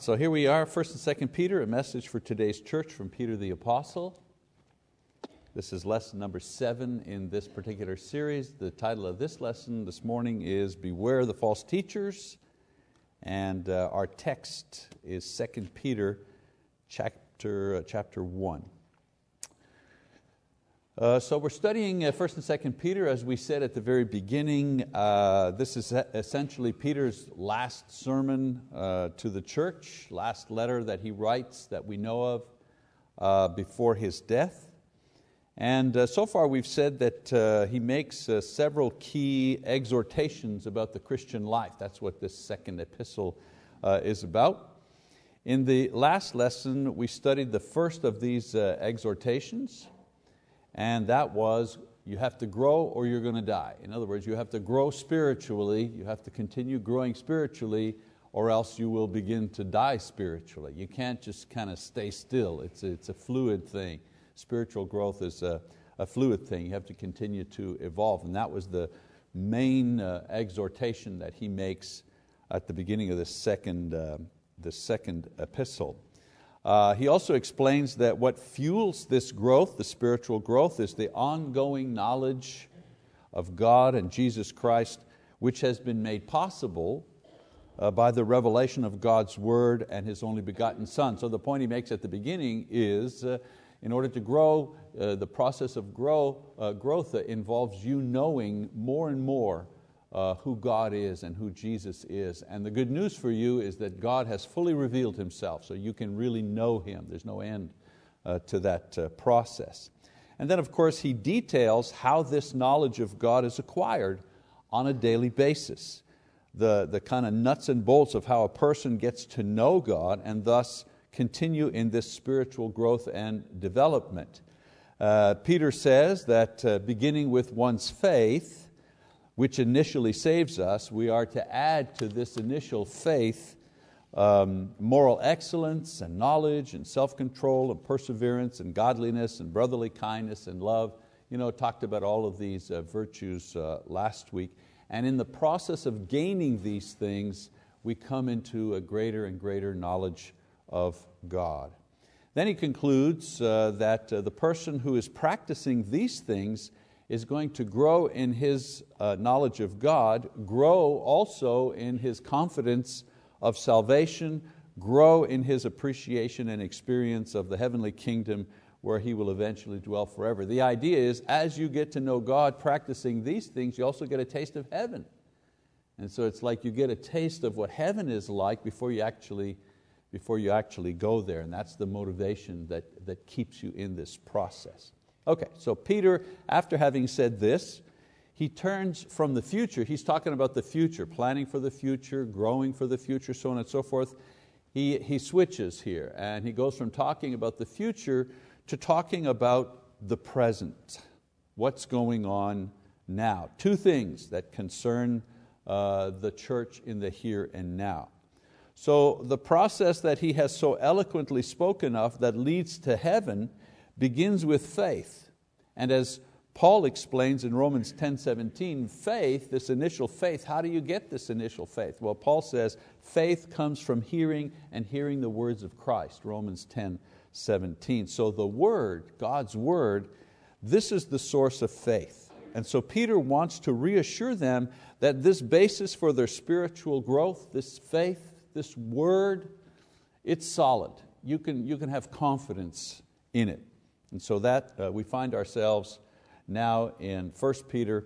So here we are, 1st and 2nd Peter, a message for today's church from Peter the Apostle. This is lesson number seven in this particular series. The title of this lesson this morning is Beware the False Teachers, and uh, our text is 2nd Peter chapter, uh, chapter 1. Uh, so we're studying uh, 1st and 2nd Peter, as we said at the very beginning. Uh, this is essentially Peter's last sermon uh, to the church, last letter that he writes that we know of uh, before his death. And uh, so far we've said that he makes several key exhortations about the Christian life. That's what this second epistle is about. In the last lesson, we studied the first of these exhortations, and that was you have to grow or you're going to die. In other words, you have to grow spiritually, you have to continue growing spiritually, or else you will begin to die spiritually. You can't just kind of stay still, it's a, it's a fluid thing. Spiritual growth is a, a fluid thing, you have to continue to evolve. And that was the main uh, exhortation that he makes at the beginning of the second, uh, the second epistle. Uh, he also explains that what fuels this growth, the spiritual growth, is the ongoing knowledge of God and Jesus Christ, which has been made possible uh, by the revelation of God's Word and His only begotten Son. So the point he makes at the beginning is uh, in order to grow, uh, the process of grow, uh, growth involves you knowing more and more uh, who God is and who Jesus is. And the good news for you is that God has fully revealed Himself, so you can really know Him. There's no end uh, to that uh, process. And then, of course, he details how this knowledge of God is acquired on a daily basis. The, the kind of nuts and bolts of how a person gets to know God and thus continue in this spiritual growth and development. Uh, Peter says that uh, beginning with one's faith, which initially saves us, we are to add to this initial faith um, moral excellence and knowledge and self-control and perseverance and godliness and brotherly kindness and love. You know, talked about all of these uh, virtues uh, last week. And in the process of gaining these things, we come into a greater and greater knowledge of God. Then he concludes uh, that uh, the person who is practicing these things is going to grow in his uh, knowledge of God, grow also in his confidence of salvation, grow in his appreciation and experience of the heavenly kingdom where he will eventually dwell forever. The idea is as you get to know God practicing these things, you also get a taste of heaven. And so it's like you get a taste of what heaven is like before you actually, before you actually go there. And that's the motivation that, that keeps you in this process. Okay, so Peter, after having said this, he turns from the future, he's talking about the future, planning for the future, growing for the future, so on and so forth. He, he switches here and he goes from talking about the future to talking about the present, what's going on now. Two things that concern uh, the church in the here and now. So the process that he has so eloquently spoken of that leads to heaven begins with faith. And as Paul explains in Romans 10, 17, faith, this initial faith, how do you get this initial faith? Well, Paul says faith comes from hearing and hearing the words of Christ, Romans 10, 17. So the Word, God's Word, this is the source of faith. And so Peter wants to reassure them that this basis for their spiritual growth, this faith, this Word, it's solid. You can, you can have confidence in it. And so that uh, we find ourselves now in 1 Peter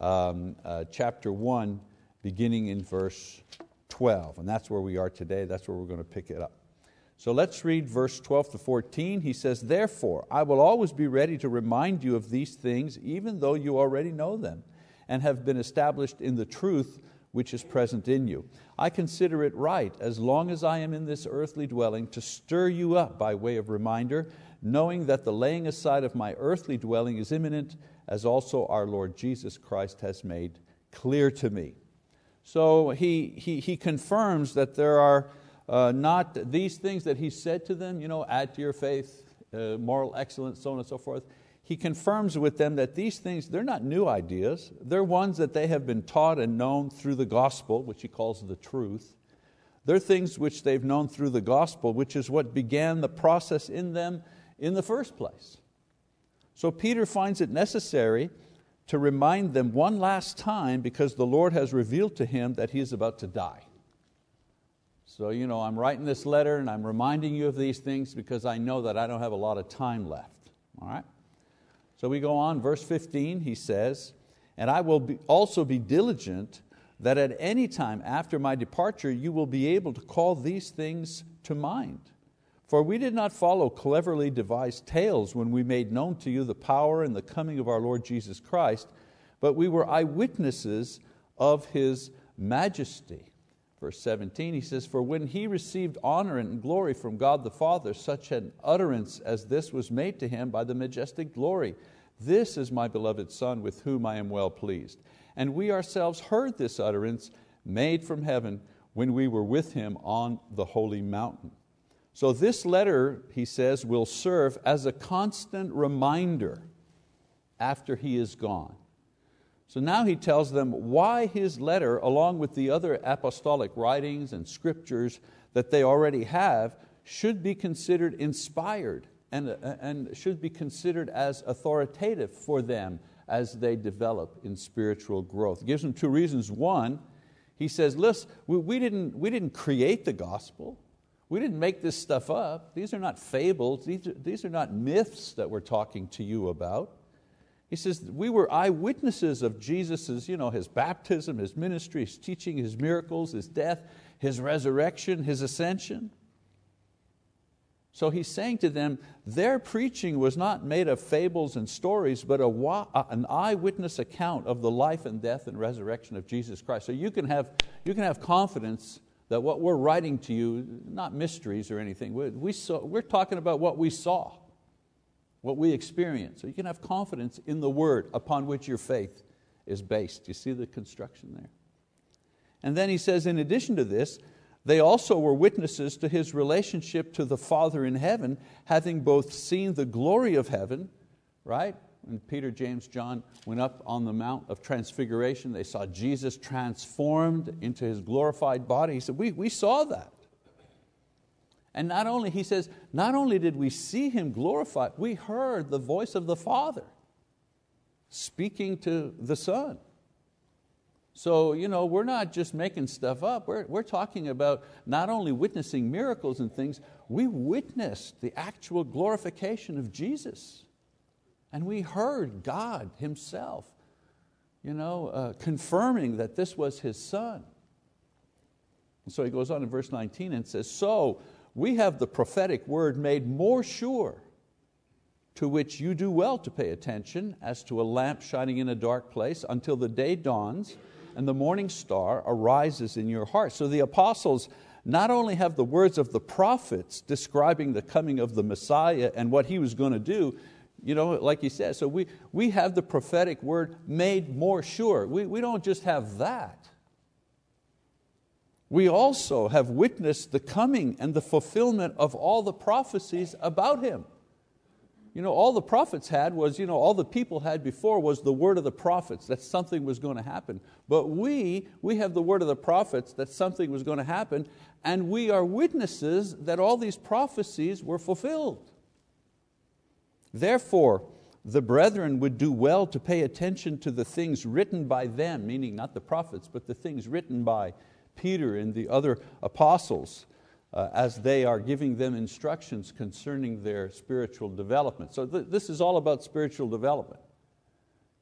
um, uh, chapter 1, beginning in verse 12. And that's where we are today, that's where we're going to pick it up. So let's read verse 12 to 14. He says, Therefore, I will always be ready to remind you of these things, even though you already know them and have been established in the truth which is present in you. I consider it right, as long as I am in this earthly dwelling, to stir you up by way of reminder knowing that the laying aside of my earthly dwelling is imminent, as also our Lord Jesus Christ has made clear to me. So he, he, he confirms that there are uh, not these things that he said to them, you know, add to your faith, uh, moral excellence, so on and so forth. He confirms with them that these things, they're not new ideas. They're ones that they have been taught and known through the gospel, which he calls the truth. They're things which they've known through the gospel, which is what began the process in them in the first place. So Peter finds it necessary to remind them one last time because the Lord has revealed to him that he is about to die. So, you know, I'm writing this letter and I'm reminding you of these things because I know that I don't have a lot of time left. All right? So we go on, verse 15, he says, And I will be also be diligent that at any time after my departure you will be able to call these things to mind. For we did not follow cleverly devised tales when we made known to you the power and the coming of our Lord Jesus Christ, but we were eyewitnesses of His majesty. Verse 17, he says, For when he received honor and glory from God the Father, such an utterance as this was made to him by the majestic glory. This is my beloved Son with whom I am well pleased. And we ourselves heard this utterance made from heaven when we were with him on the holy mountain. So this letter, he says, will serve as a constant reminder after he is gone. So now he tells them why his letter, along with the other apostolic writings and scriptures that they already have, should be considered inspired and, and should be considered as authoritative for them as they develop in spiritual growth. He gives them two reasons. One, he says, listen, we, didn't, we didn't create the gospel. We didn't make this stuff up. These are not fables. These are, these are not myths that we're talking to you about. He says, we were eyewitnesses of Jesus' you know, his baptism, his ministry, his teaching, his miracles, his death, his resurrection, his ascension. So he's saying to them, their preaching was not made of fables and stories, but a, an eyewitness account of the life and death and resurrection of Jesus Christ. So you can have, you can have confidence that what we're writing to you, not mysteries or anything, we, saw, we're talking about what we saw what we experienced. So you can have confidence in the word upon which your faith is based. You see the construction there? And then he says, in addition to this, they also were witnesses to his relationship to the Father in heaven, having both seen the glory of heaven, right? When Peter, James, John went up on the Mount of Transfiguration, they saw Jesus transformed into his glorified body. He said, We, we saw that. And not only, he says, not only did we see him glorified, we heard the voice of the Father speaking to the Son. So, you know, we're not just making stuff up. We're, we're talking about not only witnessing miracles and things, we witnessed the actual glorification of Jesus. And we heard God Himself, you know, uh, confirming that this was His Son. And so he goes on in verse 19 and says, So we have the prophetic word made more sure, to which you do well to pay attention, as to a lamp shining in a dark place, until the day dawns and the morning star arises in your heart. So the apostles not only have the words of the prophets describing the coming of the Messiah and what he was going to do, you know, like he said, so we, we have the prophetic word made more sure. We, we don't just have that we also have witnessed the coming and the fulfillment of all the prophecies about Him. You know, all the prophets had was, you know, all the people had before was the word of the prophets, that something was going to happen. But we, we have the word of the prophets that something was going to happen, and we are witnesses that all these prophecies were fulfilled. Therefore, the brethren would do well to pay attention to the things written by them, meaning not the prophets, but the things written by Peter and the other apostles uh, as they are giving them instructions concerning their spiritual development. So th this is all about spiritual development.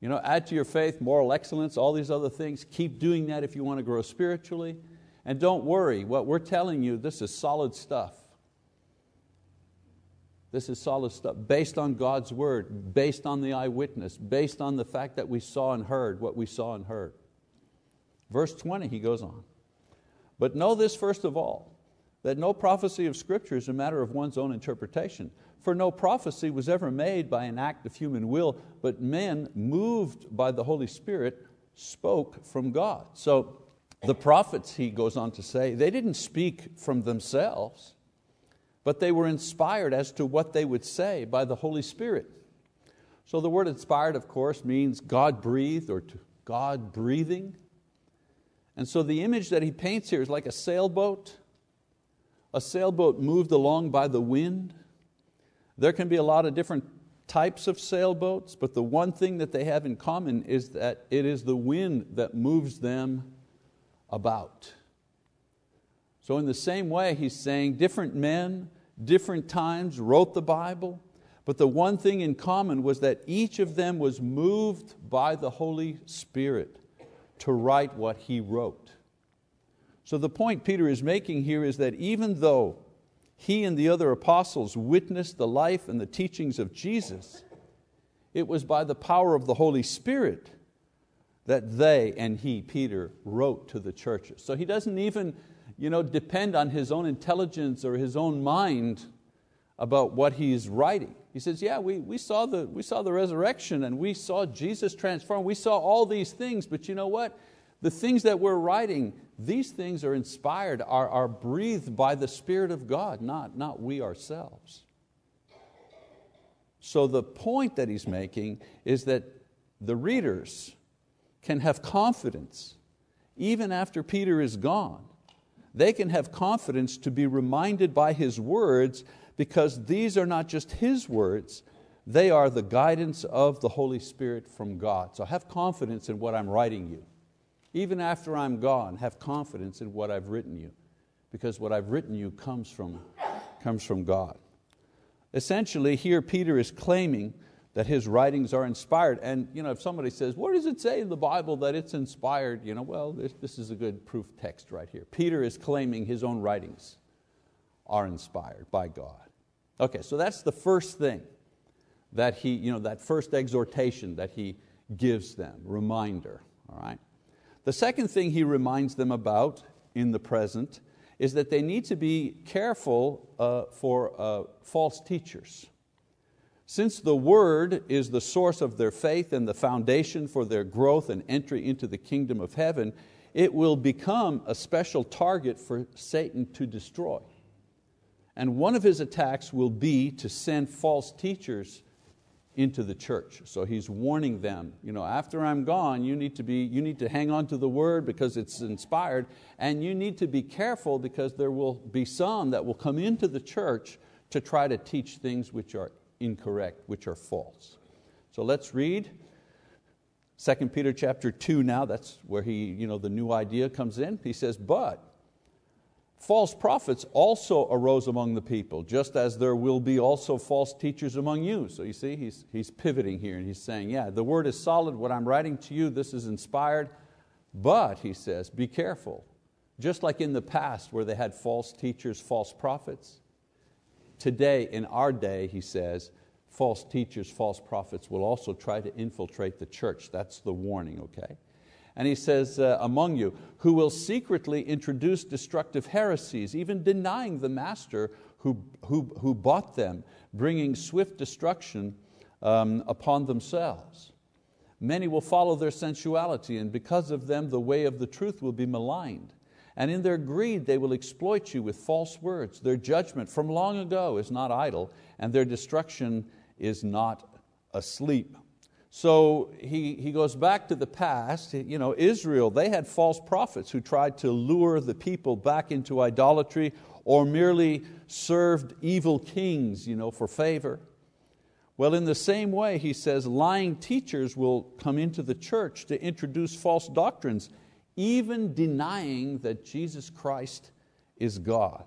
You know, add to your faith moral excellence, all these other things. Keep doing that if you want to grow spiritually. And don't worry, what we're telling you, this is solid stuff. This is solid stuff based on God's word, based on the eyewitness, based on the fact that we saw and heard what we saw and heard. Verse 20, he goes on. But know this first of all, that no prophecy of Scripture is a matter of one's own interpretation. For no prophecy was ever made by an act of human will, but men, moved by the Holy Spirit, spoke from God. So the prophets, he goes on to say, they didn't speak from themselves, but they were inspired as to what they would say by the Holy Spirit. So the word inspired, of course, means God breathed or God breathing. And so the image that he paints here is like a sailboat a sailboat moved along by the wind. There can be a lot of different types of sailboats, but the one thing that they have in common is that it is the wind that moves them about. So, in the same way, he's saying different men, different times wrote the Bible, but the one thing in common was that each of them was moved by the Holy Spirit to write what he wrote. So, the point Peter is making here is that even though he and the other apostles witnessed the life and the teachings of Jesus, it was by the power of the Holy Spirit that they and he, Peter, wrote to the churches. So he doesn't even you know, depend on his own intelligence or his own mind about what he's writing. He says, yeah, we, we, saw the, we saw the resurrection and we saw Jesus transformed. We saw all these things, but you know what? The things that we're writing, these things are inspired, are, are breathed by the Spirit of God, not, not we ourselves. So the point that he's making is that the readers can have confidence even after Peter is gone. They can have confidence to be reminded by his words because these are not just his words, they are the guidance of the Holy Spirit from God. So have confidence in what I'm writing you. Even after I'm gone, have confidence in what I've written you, because what I've written you comes from, comes from God. Essentially, here Peter is claiming that his writings are inspired. And you know, if somebody says, where does it say in the Bible that it's inspired? You know, well, this, this is a good proof text right here. Peter is claiming his own writings are inspired by God. Okay, so that's the first thing that he, you know, that first exhortation that he gives them, reminder. All right? The second thing he reminds them about in the present is that they need to be careful uh, for uh, false teachers. Since the Word is the source of their faith and the foundation for their growth and entry into the kingdom of heaven, it will become a special target for Satan to destroy. And one of his attacks will be to send false teachers into the church. So he's warning them, you know, after I'm gone, you need to, be, you need to hang on to the word because it's inspired, and you need to be careful because there will be some that will come into the church to try to teach things which are incorrect, which are false. So let's read 2 Peter chapter 2 now, that's where he, you know, the new idea comes in. He says, but False prophets also arose among the people, just as there will be also false teachers among you. So you see, he's, he's pivoting here and he's saying, yeah, the word is solid, what I'm writing to you, this is inspired, but, he says, be careful. Just like in the past where they had false teachers, false prophets, today, in our day, he says, false teachers, false prophets will also try to infiltrate the church. That's the warning, okay? And he says, uh, among you, who will secretly introduce destructive heresies, even denying the master who, who, who bought them, bringing swift destruction um, upon themselves. Many will follow their sensuality, and because of them, the way of the truth will be maligned. And in their greed, they will exploit you with false words. Their judgment from long ago is not idle, and their destruction is not asleep. So he, he goes back to the past. You know, Israel, they had false prophets who tried to lure the people back into idolatry or merely served evil kings you know, for favor. Well, in the same way, he says, lying teachers will come into the church to introduce false doctrines, even denying that Jesus Christ is God.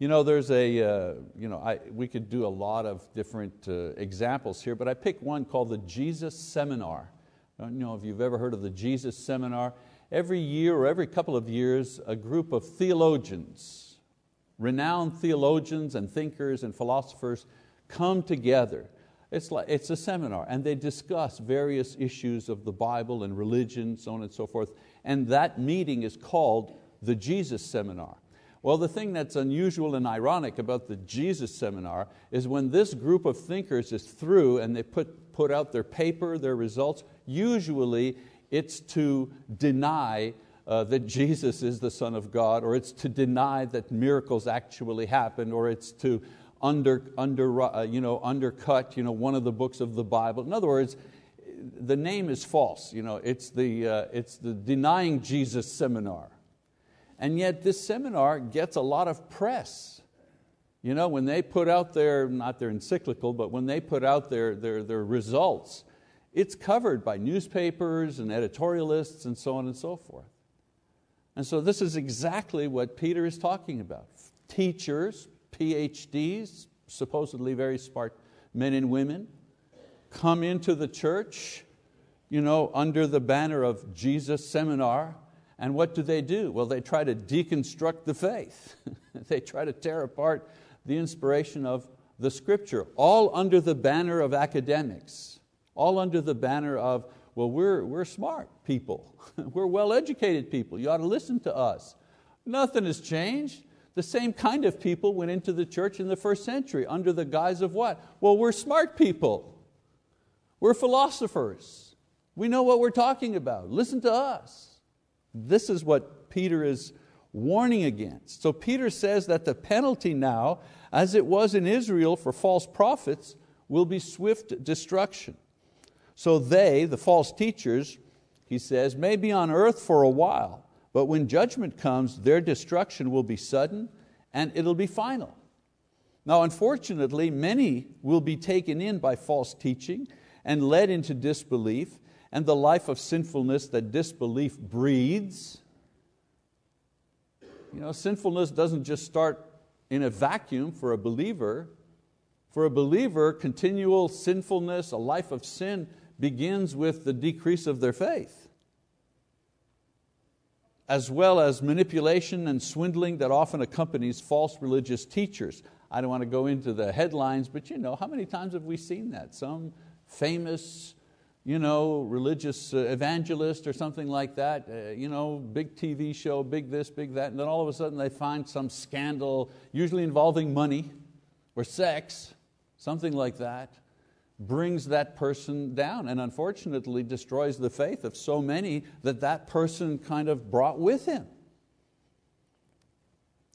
You know, there's a, uh, you know, I, we could do a lot of different uh, examples here, but I picked one called the Jesus Seminar. I don't know if you've ever heard of the Jesus Seminar. Every year or every couple of years, a group of theologians, renowned theologians and thinkers and philosophers come together. It's, like, it's a seminar, and they discuss various issues of the Bible and religion, so on and so forth. And that meeting is called the Jesus Seminar. Well, the thing that's unusual and ironic about the Jesus seminar is when this group of thinkers is through and they put, put out their paper, their results, usually it's to deny uh, that Jesus is the Son of God, or it's to deny that miracles actually happen, or it's to under, under, uh, you know, undercut you know, one of the books of the Bible. In other words, the name is false. You know, it's, the, uh, it's the denying Jesus seminar. and yet this seminar gets a lot of press. You know, when they put out their, not their encyclical, but when they put out their, their, their results, it's covered by newspapers and editorialists and so on and so forth. And so this is exactly what Peter is talking about. Teachers, PhDs, supposedly very smart men and women, come into the church you know, under the banner of Jesus Seminar, and what do they do? Well, they try to deconstruct the faith. they try to tear apart the inspiration of the scripture, all under the banner of academics, all under the banner of, well, we're, we're smart people, we're well educated people, you ought to listen to us. Nothing has changed. The same kind of people went into the church in the first century under the guise of what? Well, we're smart people, we're philosophers, we know what we're talking about, listen to us. This is what Peter is warning against. So Peter says that the penalty now, as it was in Israel for false prophets, will be swift destruction. So they, the false teachers, he says, may be on earth for a while, but when judgment comes, their destruction will be sudden and it'll be final. Now, unfortunately, many will be taken in by false teaching and led into disbelief, and the life of sinfulness that disbelief breeds. You know, sinfulness doesn't just start in a vacuum for a believer. For a believer, continual sinfulness, a life of sin, begins with the decrease of their faith, as well as manipulation and swindling that often accompanies false religious teachers. I don't want to go into the headlines, but you know, how many times have we seen that? Some famous you know, religious uh, evangelist or something like that, uh, you know, big TV show, big this, big that, and then all of a sudden they find some scandal, usually involving money or sex, something like that, brings that person down and unfortunately destroys the faith of so many that that person kind of brought with him.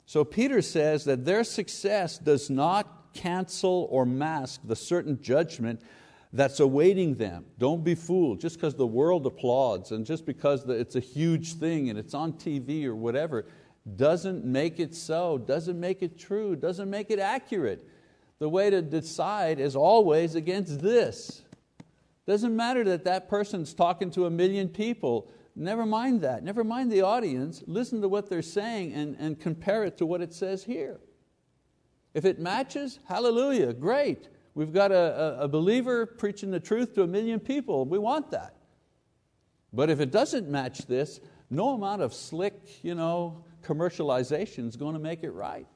So Peter says that their success does not cancel or mask the certain judgment that's awaiting them. Don't be fooled. Just because the world applauds and just because it's a huge thing and it's on TV or whatever, doesn't make it so, doesn't make it true, doesn't make it accurate. The way to decide is always against this. Doesn't matter that that person's talking to a million people. Never mind that. Never mind the audience. Listen to what they're saying and, and compare it to what it says here. If it matches, hallelujah, great. We've got a, a believer preaching the truth to a million people. We want that. But if it doesn't match this, no amount of slick you know, commercialization is going to make it right.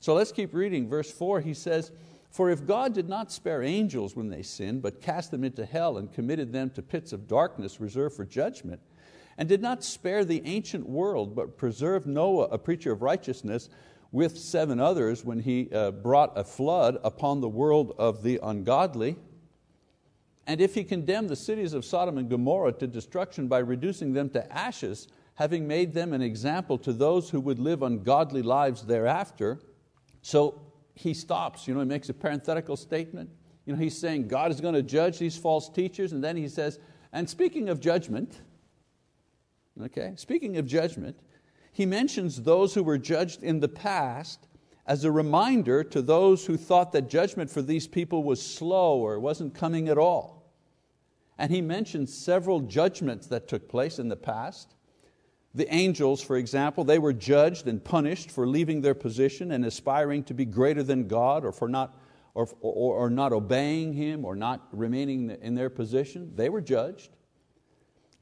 So let's keep reading. Verse 4 he says, For if God did not spare angels when they sinned, but cast them into hell and committed them to pits of darkness reserved for judgment, and did not spare the ancient world, but preserved Noah, a preacher of righteousness, with seven others when he uh, brought a flood upon the world of the ungodly. And if he condemned the cities of Sodom and Gomorrah to destruction by reducing them to ashes, having made them an example to those who would live ungodly lives thereafter. So he stops, you know, he makes a parenthetical statement. You know, he's saying God is going to judge these false teachers, and then he says, and speaking of judgment, okay, speaking of judgment, he mentions those who were judged in the past as a reminder to those who thought that judgment for these people was slow or wasn't coming at all. And he mentions several judgments that took place in the past. The angels, for example, they were judged and punished for leaving their position and aspiring to be greater than God or for not, or, or, or not obeying Him or not remaining in their position. They were judged.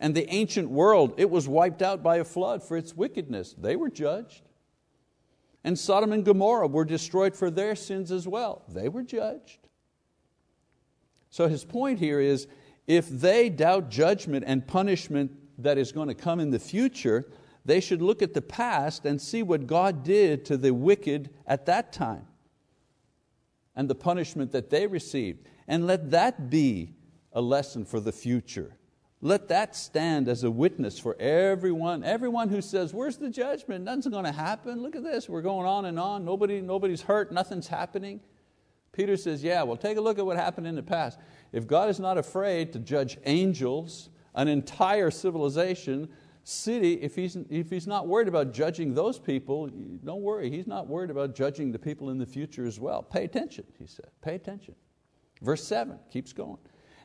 And the ancient world, it was wiped out by a flood for its wickedness. They were judged. And Sodom and Gomorrah were destroyed for their sins as well. They were judged. So his point here is if they doubt judgment and punishment that is going to come in the future, they should look at the past and see what God did to the wicked at that time and the punishment that they received. And let that be a lesson for the future. Let that stand as a witness for everyone, everyone who says, where's the judgment? Nothing's going to happen. Look at this, we're going on and on. Nobody, nobody's hurt, nothing's happening. Peter says, yeah, well take a look at what happened in the past. If God is not afraid to judge angels, an entire civilization, city, if he's, if he's not worried about judging those people, don't worry, he's not worried about judging the people in the future as well. Pay attention, he said, pay attention. Verse 7 keeps going.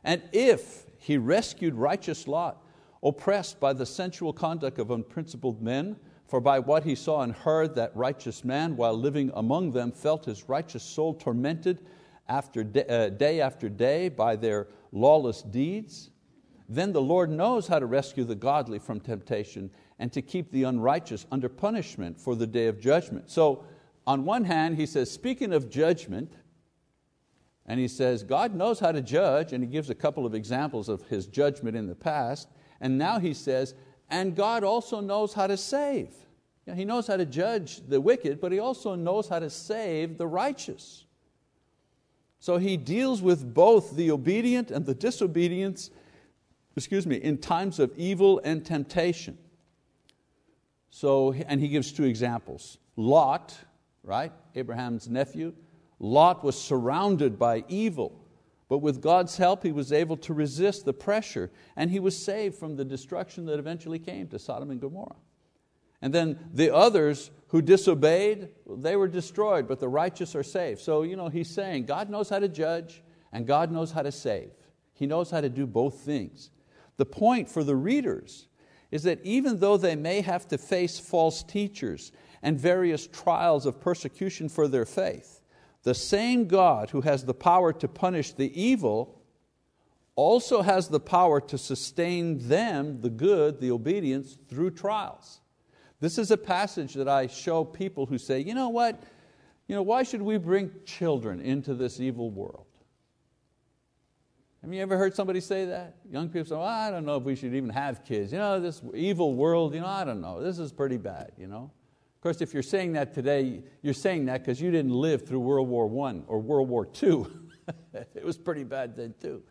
And if he rescued righteous Lot, oppressed by the sensual conduct of unprincipled men, for by what he saw and heard, that righteous man, while living among them, felt his righteous soul tormented after day, uh, day after day by their lawless deeds, then the Lord knows how to rescue the godly from temptation and to keep the unrighteous under punishment for the day of judgment. So, on one hand, he says, speaking of judgment, and he says, God knows how to judge, and he gives a couple of examples of his judgment in the past. And now he says, and God also knows how to save. he knows how to judge the wicked, but He also knows how to save the righteous. So He deals with both the obedient and the disobedience, excuse me, in times of evil and temptation. So, and He gives two examples. Lot, right, Abraham's nephew, Lot was surrounded by evil but with God's help, he was able to resist the pressure and he was saved from the destruction that eventually came to Sodom and Gomorrah. And then the others who disobeyed, they were destroyed, but the righteous are saved. So you know, he's saying God knows how to judge and God knows how to save. He knows how to do both things. The point for the readers is that even though they may have to face false teachers and various trials of persecution for their faith, the same God who has the power to punish the evil also has the power to sustain them, the good, the obedience, through trials. This is a passage that I show people who say, you know what, you know, why should we bring children into this evil world? Have you ever heard somebody say that? Young people say, well, I don't know if we should even have kids. You know, this evil world, you know, I don't know, this is pretty bad. You know? Of course, if you're saying that today, you're saying that because you didn't live through World War I or World War II. it was pretty bad then too.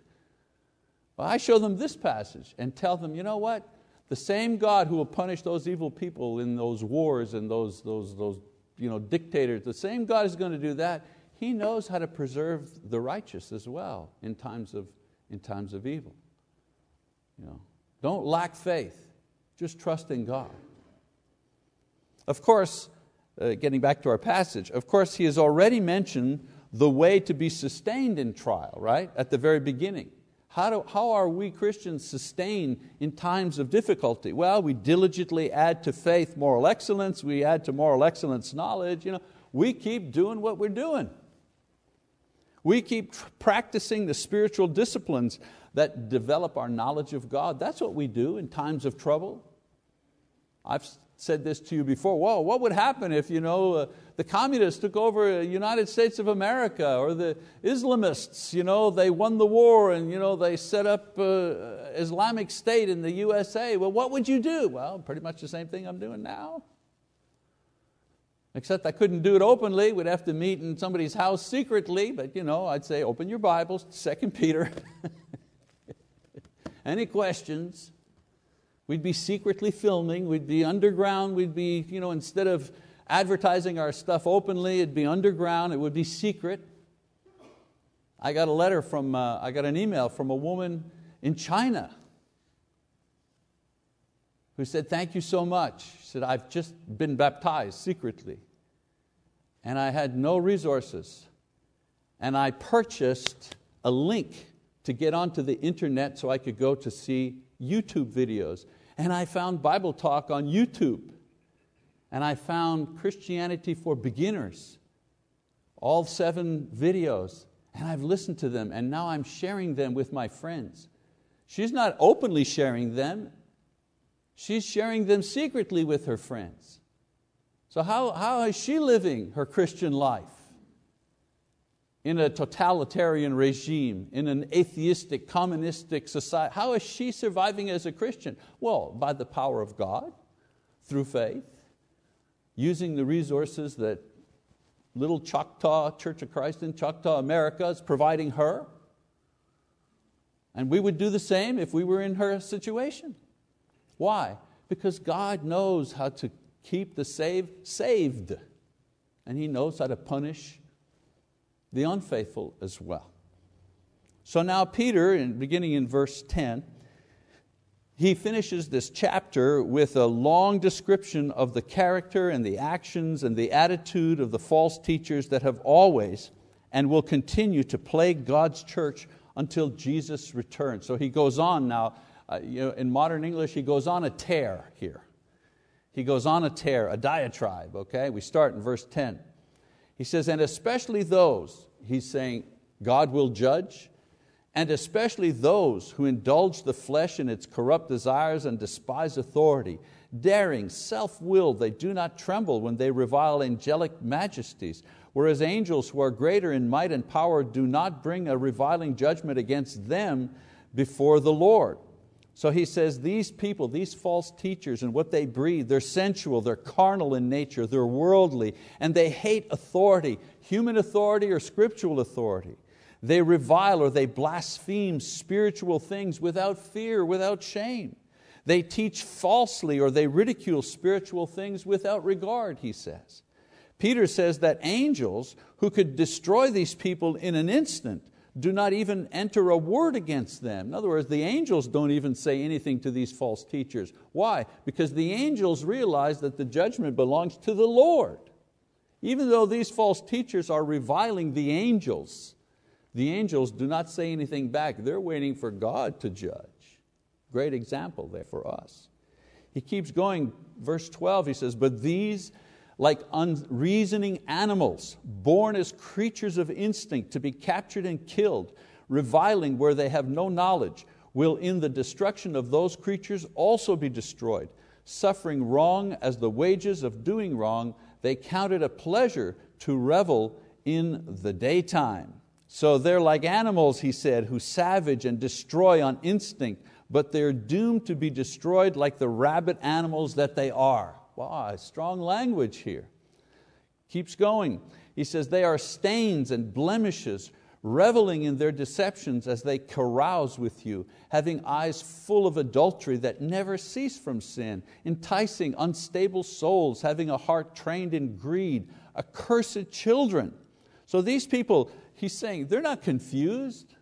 Well, I show them this passage and tell them, you know what? The same God who will punish those evil people in those wars and those, those, those you know, dictators, the same God is going to do that. He knows how to preserve the righteous as well in times of, in times of evil. You know, don't lack faith, just trust in God. Of course, uh, getting back to our passage, of course, he has already mentioned the way to be sustained in trial, right? At the very beginning. How, do, how are we Christians sustained in times of difficulty? Well, we diligently add to faith moral excellence, we add to moral excellence knowledge. You know, we keep doing what we're doing. We keep practicing the spiritual disciplines that develop our knowledge of God. That's what we do in times of trouble. I've said this to you before. Whoa, what would happen if you know, uh, the communists took over the United States of America or the Islamists, you know, they won the war and you know, they set up uh, Islamic State in the USA. Well, what would you do? Well, pretty much the same thing I'm doing now. Except I couldn't do it openly. We'd have to meet in somebody's house secretly, but you know, I'd say, open your Bibles, 2 Peter. Any questions? We'd be secretly filming, we'd be underground, we'd be, you know, instead of advertising our stuff openly, it'd be underground, it would be secret. I got a letter from, uh, I got an email from a woman in China who said, Thank you so much. She said, I've just been baptized secretly, and I had no resources. And I purchased a link to get onto the internet so I could go to see YouTube videos and I found Bible Talk on YouTube. And I found Christianity for Beginners, all seven videos. And I've listened to them, and now I'm sharing them with my friends. She's not openly sharing them, she's sharing them secretly with her friends. So, how, how is she living her Christian life? in a totalitarian regime, in an atheistic, communistic society. How is she surviving as a Christian? Well, by the power of God, through faith, using the resources that little Choctaw Church of Christ in Choctaw, America is providing her. And we would do the same if we were in her situation. Why? Because God knows how to keep the saved saved, and He knows how to punish the unfaithful as well. So now Peter, beginning in verse 10, he finishes this chapter with a long description of the character and the actions and the attitude of the false teachers that have always and will continue to plague God's church until Jesus returns. So he goes on now, Uh, you know, in modern English, he goes on a tear here. He goes on a tear, a diatribe, okay? We start in verse 10. He says, and especially those, he's saying, God will judge, and especially those who indulge the flesh in its corrupt desires and despise authority. Daring, self-willed, they do not tremble when they revile angelic majesties, whereas angels who are greater in might and power do not bring a reviling judgment against them before the Lord. So he says these people, these false teachers and what they breed, they're sensual, they're carnal in nature, they're worldly, and they hate authority, human authority or scriptural authority. They revile or they blaspheme spiritual things without fear, without shame. They teach falsely or they ridicule spiritual things without regard, he says. Peter says that angels who could destroy these people in an instant do not even enter a word against them. In other words, the angels don't even say anything to these false teachers. Why? Because the angels realize that the judgment belongs to the Lord. Even though these false teachers are reviling the angels, the angels do not say anything back. They're waiting for God to judge. Great example there for us. He keeps going, verse 12, he says, But these, like unreasoning animals, born as creatures of instinct to be captured and killed, reviling where they have no knowledge, will in the destruction of those creatures also be destroyed. Suffering wrong as the wages of doing wrong, they count it a pleasure to revel in the daytime. So they're like animals, he said, who savage and destroy on instinct, but they're doomed to be destroyed like the rabid animals that they are. Strong language here. Keeps going. He says, they are stains and blemishes, reveling in their deceptions as they carouse with you, having eyes full of adultery that never cease from sin, enticing unstable souls, having a heart trained in greed, accursed children. So these people, he's saying they're not confused.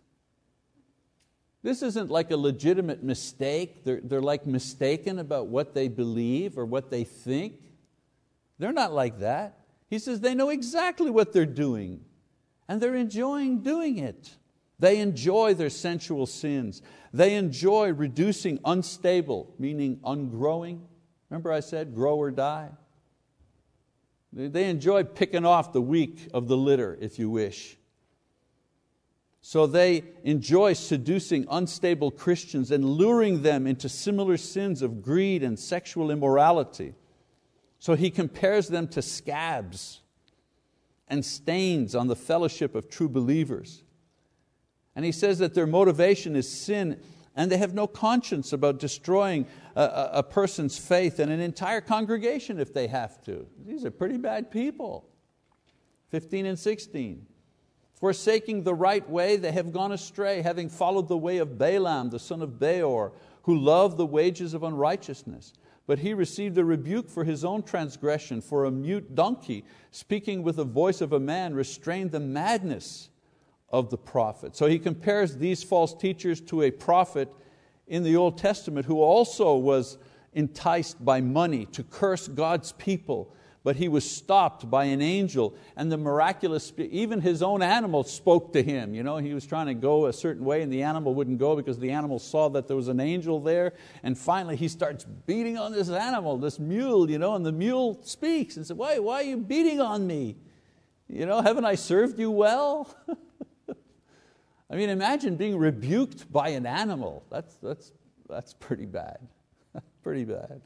This isn't like a legitimate mistake. They're, they're like mistaken about what they believe or what they think. They're not like that. He says they know exactly what they're doing and they're enjoying doing it. They enjoy their sensual sins. They enjoy reducing unstable, meaning ungrowing. Remember I said grow or die? They enjoy picking off the weak of the litter, if you wish. So they enjoy seducing unstable Christians and luring them into similar sins of greed and sexual immorality. So he compares them to scabs and stains on the fellowship of true believers. And he says that their motivation is sin and they have no conscience about destroying a, a, person's faith and an entire congregation if they have to. These are pretty bad people. 15 and 16. Forsaking the right way, they have gone astray, having followed the way of Balaam, the son of Beor, who loved the wages of unrighteousness. But he received a rebuke for his own transgression, for a mute donkey, speaking with the voice of a man, restrained the madness of the prophet. So he compares these false teachers to a prophet in the Old Testament who also was enticed by money to curse God's people but he was stopped by an angel and the miraculous, even his own animal spoke to him. You know, he was trying to go a certain way and the animal wouldn't go because the animal saw that there was an angel there. And finally he starts beating on this animal, this mule, you know, and the mule speaks and says, why, why are you beating on me? You know, haven't I served you well? I mean, imagine being rebuked by an animal. That's, that's, that's pretty bad, pretty bad.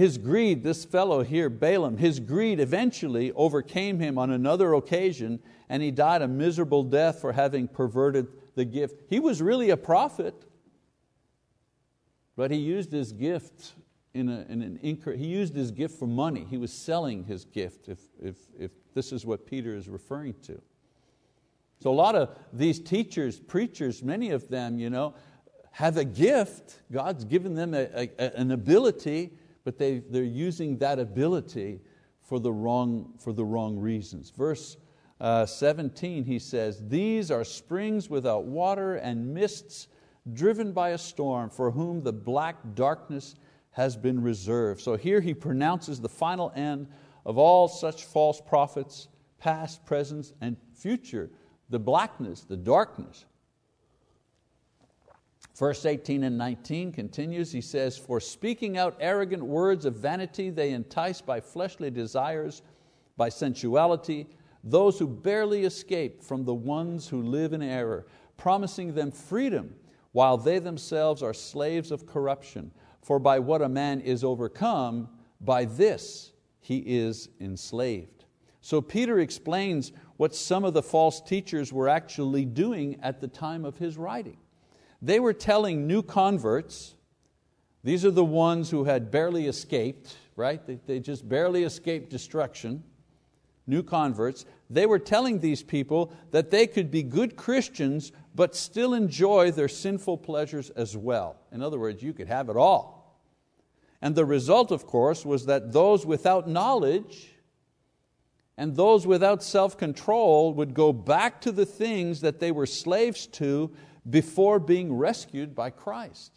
His greed, this fellow here, Balaam, his greed eventually overcame him on another occasion and he died a miserable death for having perverted the gift. He was really a prophet, but he used his gift in, a, in an incre- he used his gift for money. He was selling his gift, if, if, if this is what Peter is referring to. So a lot of these teachers, preachers, many of them, you know, have a gift. God's given them a, a, an ability, but they, they're using that ability for the wrong, for the wrong reasons. Verse uh, 17, he says, These are springs without water and mists driven by a storm, for whom the black darkness has been reserved. So here he pronounces the final end of all such false prophets, past, present, and future. The blackness, the darkness. Verse 18 and 19 continues, he says, For speaking out arrogant words of vanity, they entice by fleshly desires, by sensuality, those who barely escape from the ones who live in error, promising them freedom, while they themselves are slaves of corruption. For by what a man is overcome, by this he is enslaved. So Peter explains what some of the false teachers were actually doing at the time of his writing. They were telling new converts, these are the ones who had barely escaped, right? They, they just barely escaped destruction, new converts. They were telling these people that they could be good Christians but still enjoy their sinful pleasures as well. In other words, you could have it all. And the result, of course, was that those without knowledge and those without self control would go back to the things that they were slaves to before being rescued by Christ.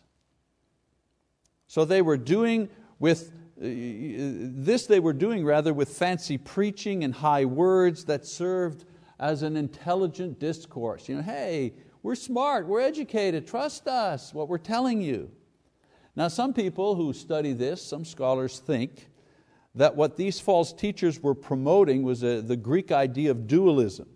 So they were doing with uh, this they were doing rather with fancy preaching and high words that served as an intelligent discourse. You know, hey, we're smart, we're educated, trust us, what we're telling you. Now, some people who study this, some scholars think that what these false teachers were promoting was a, the Greek idea of dualism.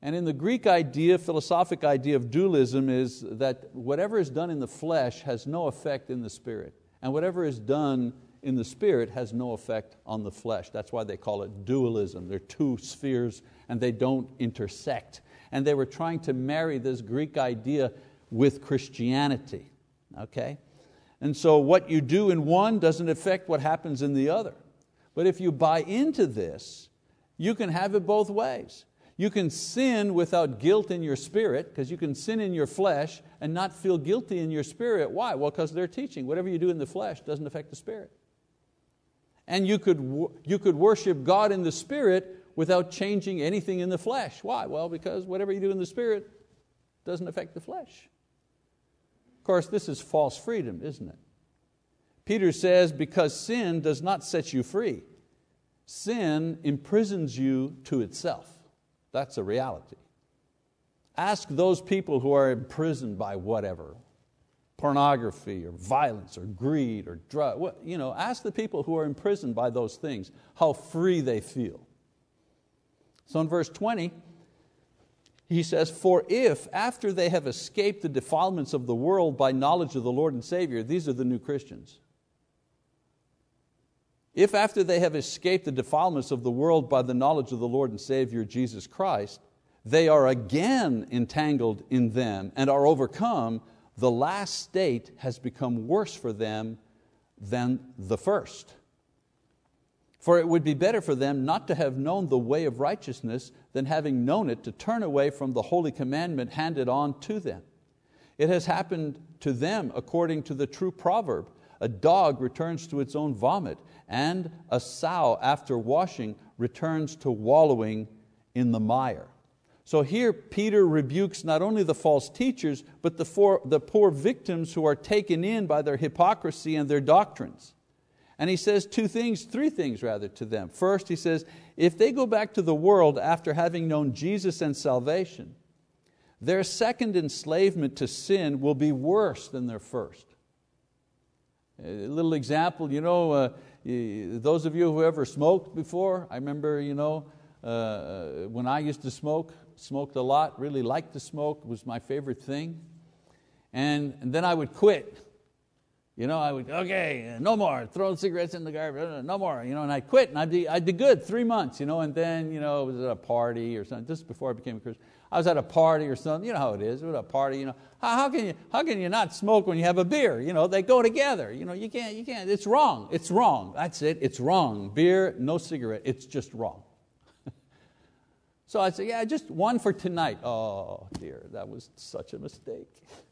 And in the Greek idea, philosophic idea of dualism is that whatever is done in the flesh has no effect in the spirit, and whatever is done in the spirit has no effect on the flesh. That's why they call it dualism. They're two spheres and they don't intersect. And they were trying to marry this Greek idea with Christianity. Okay? And so what you do in one doesn't affect what happens in the other. But if you buy into this, you can have it both ways. You can sin without guilt in your spirit, because you can sin in your flesh and not feel guilty in your spirit. Why? Well, because they're teaching whatever you do in the flesh doesn't affect the spirit. And you could, you could worship God in the spirit without changing anything in the flesh. Why? Well, because whatever you do in the spirit doesn't affect the flesh Of course, this is false freedom, isn't it? Peter says, because sin does not set you free, sin imprisons you to itself. That's a reality. Ask those people who are imprisoned by whatever, pornography or violence or greed or drug. You know, ask the people who are imprisoned by those things how free they feel. So in verse 20, he says, For if after they have escaped the defilements of the world by knowledge of the Lord and Savior, these are the new Christians. If after they have escaped the defilements of the world by the knowledge of the Lord and Savior Jesus Christ, they are again entangled in them and are overcome, the last state has become worse for them than the first. For it would be better for them not to have known the way of righteousness than having known it to turn away from the holy commandment handed on to them. It has happened to them according to the true proverb a dog returns to its own vomit, and a sow, after washing, returns to wallowing in the mire. So here, Peter rebukes not only the false teachers, but the, four, the poor victims who are taken in by their hypocrisy and their doctrines. And he says two things, three things rather to them. First, he says, if they go back to the world after having known Jesus and salvation, their second enslavement to sin will be worse than their first. A little example, you know, uh, those of you who ever smoked before, I remember you know, uh, when I used to smoke, smoked a lot, really liked to smoke, was my favorite thing. And, and then I would quit you know, I would, okay, no more, throw cigarettes in the garbage, no more, you know, and I'd quit and I'd be, I'd be good three months, you know, and then, you know, it was at a party or something, just before I became a Christian. I was at a party or something, you know how it is, at a party, you know, how, how, can you, how can you not smoke when you have a beer? You know, they go together, you know, you can't, you can't, it's wrong, it's wrong, that's it, it's wrong. Beer, no cigarette, it's just wrong. so I said, yeah, just one for tonight. Oh dear, that was such a mistake.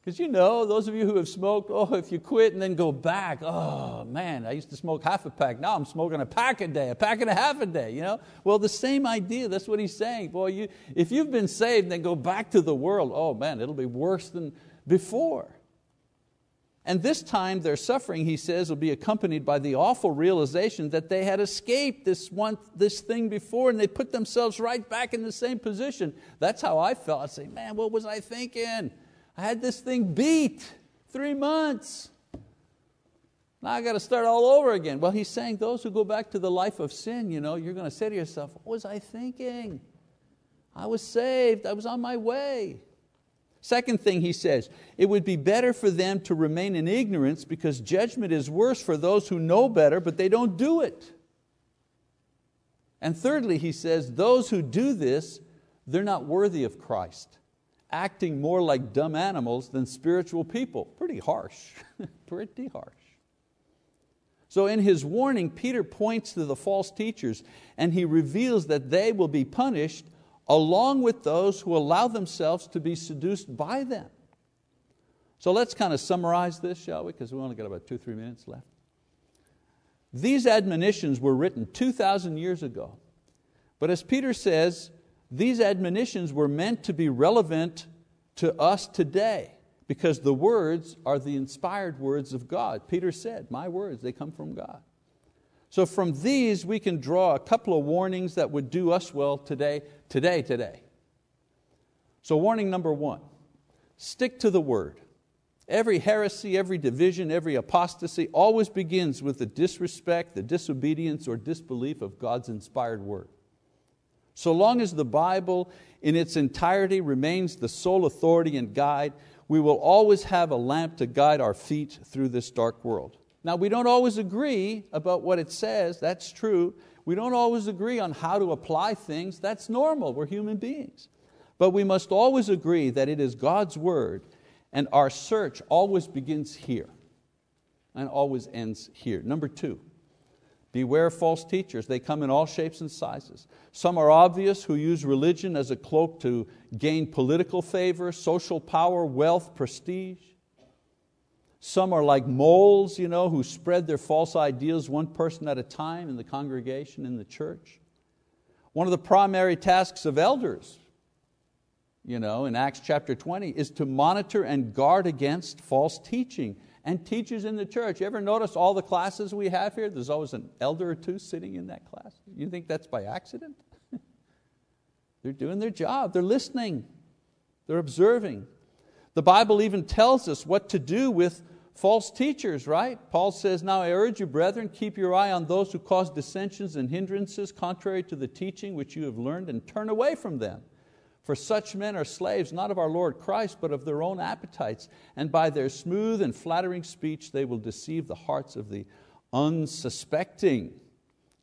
Because you know, those of you who have smoked, oh, if you quit and then go back, oh man, I used to smoke half a pack. Now I'm smoking a pack a day, a pack and a half a day. You know? Well, the same idea, that's what he's saying. Boy, you, if you've been saved then go back to the world, oh man, it'll be worse than, before. And this time their suffering, he says, will be accompanied by the awful realization that they had escaped this, one, this thing before and they put themselves right back in the same position. That's how I felt. I'd say, man, what was I thinking? I had this thing beat three months. Now I got to start all over again. Well, he's saying those who go back to the life of sin, you know, you're going to say to yourself, what was I thinking? I was saved, I was on my way. Second thing he says, it would be better for them to remain in ignorance because judgment is worse for those who know better, but they don't do it. And thirdly, he says, those who do this, they're not worthy of Christ, acting more like dumb animals than spiritual people. Pretty harsh, pretty harsh. So in his warning, Peter points to the false teachers and he reveals that they will be punished along with those who allow themselves to be seduced by them. So let's kind of summarize this, shall we? Because we only got about two, three minutes left. These admonitions were written 2,000 years ago. But as Peter says, these admonitions were meant to be relevant to us today because the words are the inspired words of God. Peter said, My words, they come from God. So from these we can draw a couple of warnings that would do us well today, today, today. So warning number one, stick to the word. Every heresy, every division, every apostasy always begins with the disrespect, the disobedience, or disbelief of God's inspired word. So long as the Bible in its entirety remains the sole authority and guide, we will always have a lamp to guide our feet through this dark world. Now, we don't always agree about what it says, that's true. We don't always agree on how to apply things, that's normal, we're human beings. But we must always agree that it is God's word, and our search always begins here and always ends here. Number two, beware false teachers. They come in all shapes and sizes. Some are obvious who use religion as a cloak to gain political favor, social power, wealth, prestige. Some are like moles you know, who spread their false ideas one person at a time in the congregation, in the church. One of the primary tasks of elders you know, in Acts chapter 20 is to monitor and guard against false teaching and teachers in the church. You ever notice all the classes we have here? There's always an elder or two sitting in that class. You think that's by accident? they're doing their job, they're listening, they're observing. The Bible even tells us what to do with false teachers, right? Paul says, Now I urge you, brethren, keep your eye on those who cause dissensions and hindrances contrary to the teaching which you have learned, and turn away from them. For such men are slaves, not of our Lord Christ, but of their own appetites, and by their smooth and flattering speech they will deceive the hearts of the unsuspecting.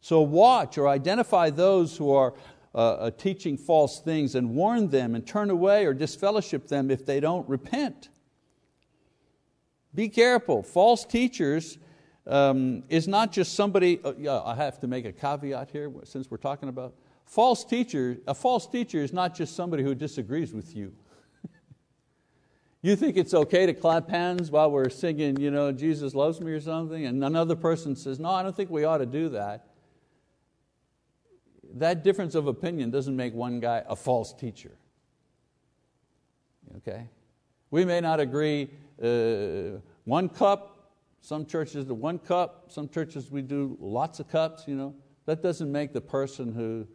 So watch or identify those who are uh, uh teaching false things and warn them and turn away or disfellowship them if they don't repent. Be careful. False teachers um, is not just somebody, uh, yeah, I have to make a caveat here since we're talking about false teacher. A false teacher is not just somebody who disagrees with you. you think it's okay to clap hands while we're singing, you know, Jesus loves me or something, and another person says, no, I don't think we ought to do that. That difference of opinion doesn't make one guy a false teacher. Okay? We may not agree uh, one cup, some churches do one cup, some churches we do lots of cups. You know. That doesn't make the person who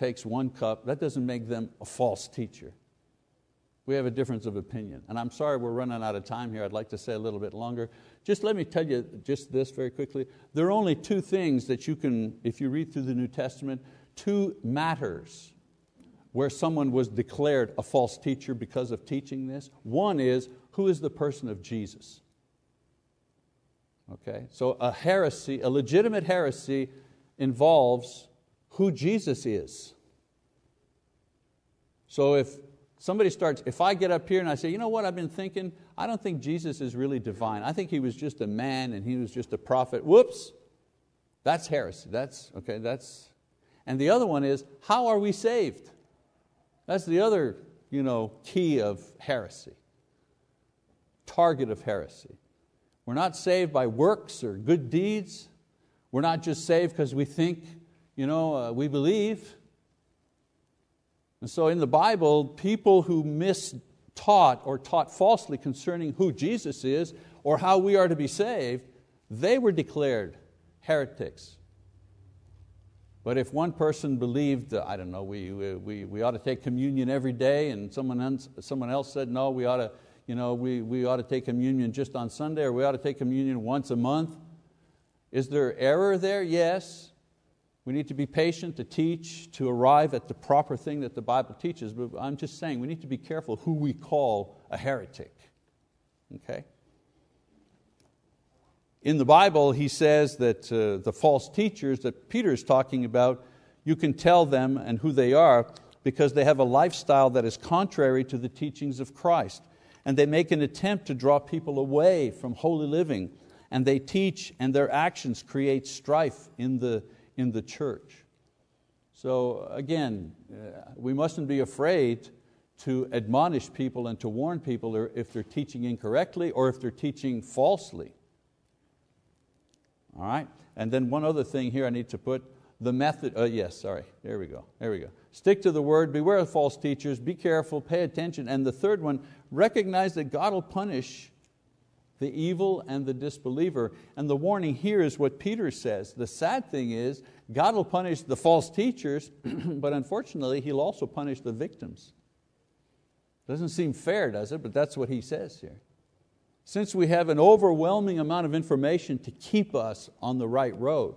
takes one cup, that doesn't make them a false teacher. We have a difference of opinion. And I'm sorry we're running out of time here. I'd like to say a little bit longer. Just let me tell you just this very quickly. There are only two things that you can, if you read through the New Testament, two matters where someone was declared a false teacher because of teaching this. One is, who is the person of Jesus? Okay, so a heresy, a legitimate heresy involves who Jesus is. So if somebody starts, if I get up here and I say, you know what I've been thinking, I don't think Jesus is really divine. I think He was just a man and He was just a prophet. Whoops, that's heresy. That's, okay, that's, and the other one is, how are we saved? That's the other you know, key of heresy, target of heresy. We're not saved by works or good deeds. We're not just saved because we think, you know, uh, we believe. And so in the Bible, people who miss taught or taught falsely concerning who Jesus is or how we are to be saved, they were declared heretics. But if one person believed, I don't know, we, we, we ought to take communion every day, and someone else, someone else said, no, we ought, to, you know, we, we ought to take communion just on Sunday, or we ought to take communion once a month, is there error there? Yes. We need to be patient to teach, to arrive at the proper thing that the Bible teaches, but I'm just saying we need to be careful who we call a heretic. Okay? In the Bible, he says that uh, the false teachers that Peter is talking about, you can tell them and who they are because they have a lifestyle that is contrary to the teachings of Christ. And they make an attempt to draw people away from holy living. And they teach, and their actions create strife in the, in the church. So, again, uh, we mustn't be afraid to admonish people and to warn people if they're teaching incorrectly or if they're teaching falsely. All right? And then one other thing here I need to put, the method, uh, yes, sorry, there we go, there we go. Stick to the word, beware of false teachers, be careful, pay attention. And the third one, recognize that God will punish the evil and the disbeliever. And the warning here is what Peter says. The sad thing is, God will punish the false teachers, but unfortunately, He'll also punish the victims. Doesn't seem fair, does it? But that's what he says here. Since we have an overwhelming amount of information to keep us on the right road,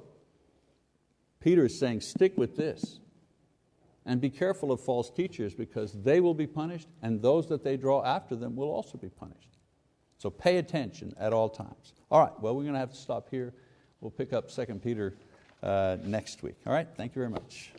Peter is saying, stick with this. And be careful of false teachers because they will be punished and those that they draw after them will also be punished. So pay attention at all times. All right, well, we're going to have to stop here. We'll pick up 2 Peter uh, next week. All right, thank you very much.